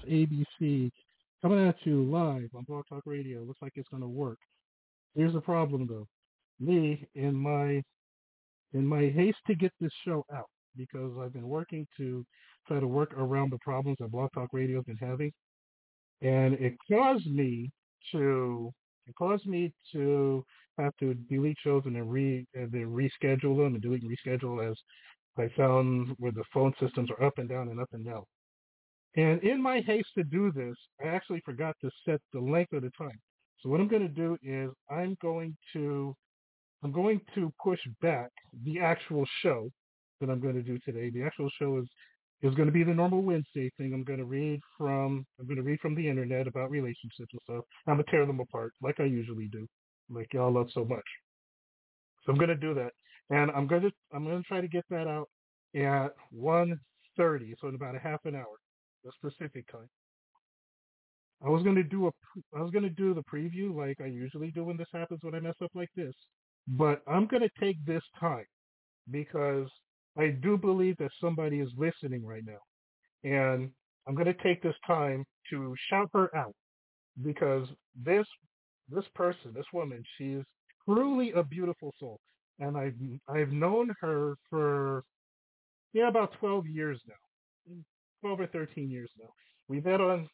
Sirius ABC coming at you live on Blog Talk Radio. Looks like it's going to work. Here's the problem though. Me in my in my haste to get this show out because I've been working to try to work around the problems that Blog Talk Radio has been having, and it caused me to it caused me to have to delete shows and then re and then reschedule them and delete and reschedule as I found where the phone systems are up and down and up and down. And in my haste to do this, I actually forgot to set the length of the time. So what I'm going to do is I'm going to I'm going to push back the actual show that I'm going to do today. The actual show is is going to be the normal Wednesday thing. I'm going to read from I'm going to read from the internet about relationships and stuff. I'm going to tear them apart like I usually do, like y'all love so much. So I'm going to do that, and I'm going to I'm going to try to get that out at 1.30, so in about a half an hour, the specific time. I was going to do a I was to do the preview like I usually do when this happens when I mess up like this, but I'm going to take this time because I do believe that somebody is listening right now. And I'm going to take this time to shout her out because this this person, this woman, she's truly a beautiful soul. And I've I've known her for yeah, about 12 years now. 12 or 13 years now. We met on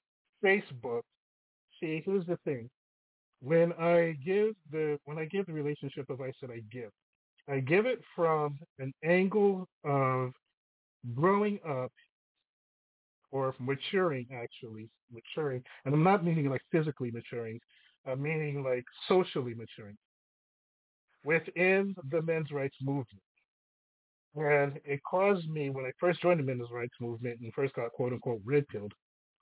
Facebook. See, here's the thing. When I give the when I give the relationship advice that I give, I give it from an angle of growing up or maturing actually, maturing. And I'm not meaning like physically maturing. I'm meaning like socially maturing within the men's rights movement. And it caused me, when I first joined the men's rights movement and first got quote unquote red pilled,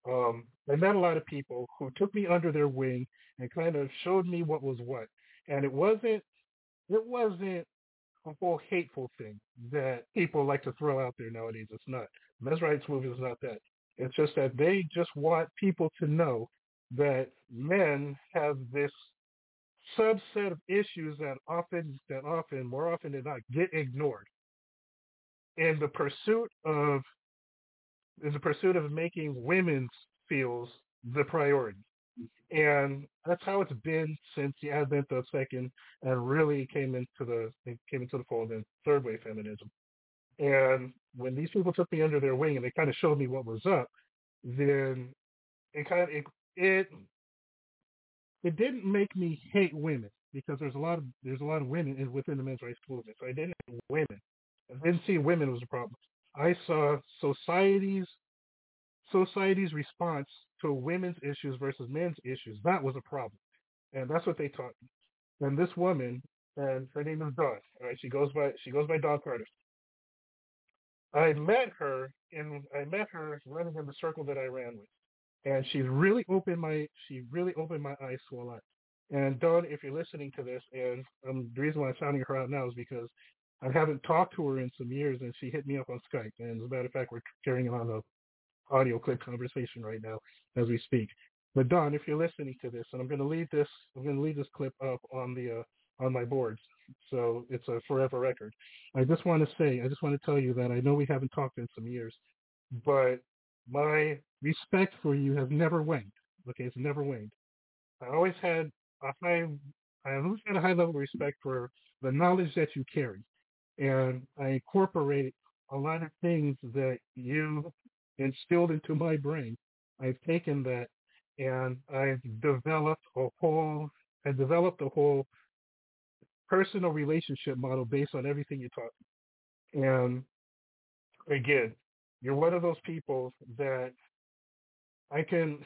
um, I met a lot of people who took me under their wing and kind of showed me what was what. And it wasn't, it wasn't a whole hateful thing that people like to throw out there nowadays. It's not. Men's rights movement is not that. It's just that they just want people to know that men have this subset of issues that often, that often, more often than not, get ignored in the pursuit of, in the pursuit of making women's feels the priority. And that's how it's been since the advent of second and really came into the came into the fold in third wave feminism. And when these people took me under their wing and they kind of showed me what was up, then it kind of it it, it didn't make me hate women because there's a lot of there's a lot of women in, within the men's rights movement. So I didn't hate women. I didn't see women was a problem. I saw society's society's response to women's issues versus men's issues. That was a problem. And that's what they taught me. And this woman, and her name is Dawn. All right, she goes by she goes by Dawn Carter. I met her in I met her running in the circle that I ran with. And she's really opened my she really opened my eyes to a lot. And Dawn, if you're listening to this, and um, the reason why I'm sounding her out now is because I haven't talked to her in some years, and she hit me up on Skype. And as a matter of fact, we're carrying on a audio clip conversation right now as we speak. But Dawn, if you're listening to this, and I'm going to leave this, I'm going to leave this clip up on the uh, on my boards, so it's a forever record. I just want to say, I just want to tell you that I know we haven't talked in some years, but my respect for you has never waned. Okay, it's never waned. I always had a high, I always had a high level of respect for the knowledge that you carry, and I incorporate a lot of things that you instilled into my brain. I've taken that and I've developed a whole, I developed a whole personal relationship model based on everything you taught me. And again, you're one of those people that I can,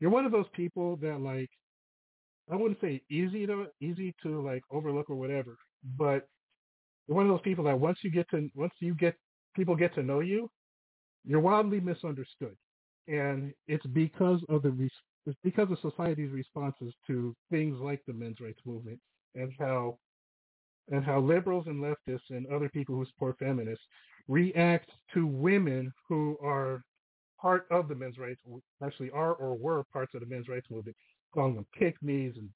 you're one of those people that like, I wouldn't say easy to, easy to like overlook or whatever, but you're one of those people that once you get to, once you get, people get to know you, you're wildly misunderstood, and it's because of the it's because of society's responses to things like the men's rights movement and how and how liberals and leftists and other people who support feminists react to women who are part of the men's rights, actually are or were parts of the men's rights movement, calling them pick-me's and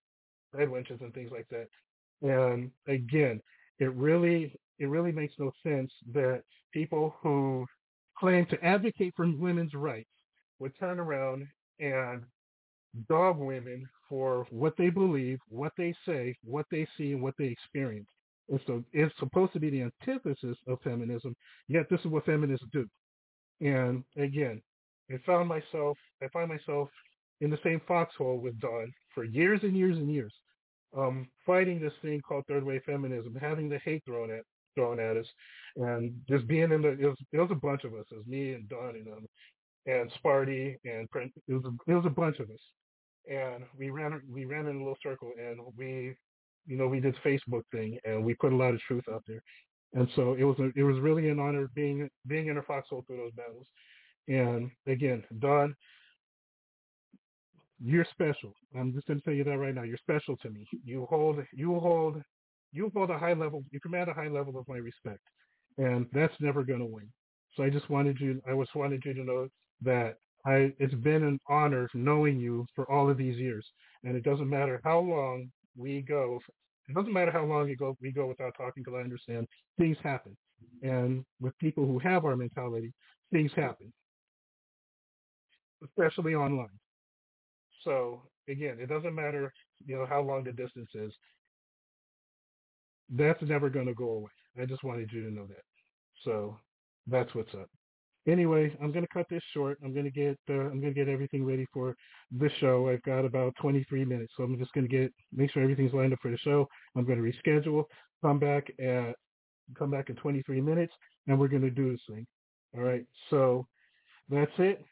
red wenches and things like that. And again, it really it really makes no sense that people who claim to advocate for women's rights would turn around and dog women for what they believe, what they say, what they see, and what they experience. And so it's supposed to be the antithesis of feminism, yet this is what feminists do. And again, I found myself, I find myself in the same foxhole with Dawn for years and years and years, um, fighting this thing called third wave feminism, having the hate thrown at thrown at us, and just being in the it was, it was a bunch of us. It was me and Dawn and um, and Sparty and it was a, it was a bunch of us, and we ran we ran in a little circle and we you know we did Facebook thing and we put a lot of truth out there, and so it was a, it was really an honor being being in a foxhole through those battles, and again, Dawn, you're special. I'm just going to tell you that right now. You're special to me. You hold you hold you hold a high level. You command a high level of my respect, and that's never going to win. So I just wanted you. I just wanted you to know that I. It's been an honor knowing you for all of these years, and it doesn't matter how long we go. It doesn't matter how long we go we go without talking because I understand things happen, and with people who have our mentality, things happen, especially online. So again, it doesn't matter, you know, how long the distance is. That's never going to go away. I just wanted you to know that. So that's what's up. Anyway, I'm going to cut this short. I'm going to get uh, I'm going to get everything ready for the show. I've got about 23 minutes, so I'm just going to get make sure everything's lined up for the show. I'm going to reschedule, come back at come back in 23 minutes, and we're going to do this thing. All right. So that's it.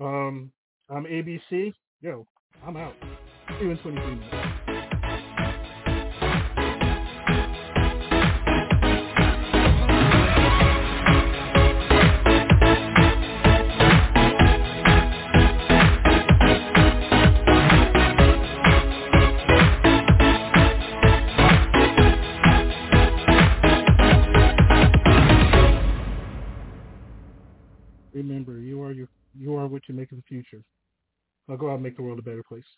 Um, I'm ABC. Yo, I'm out. See you in 23 minutes. Go out and make the world a better place.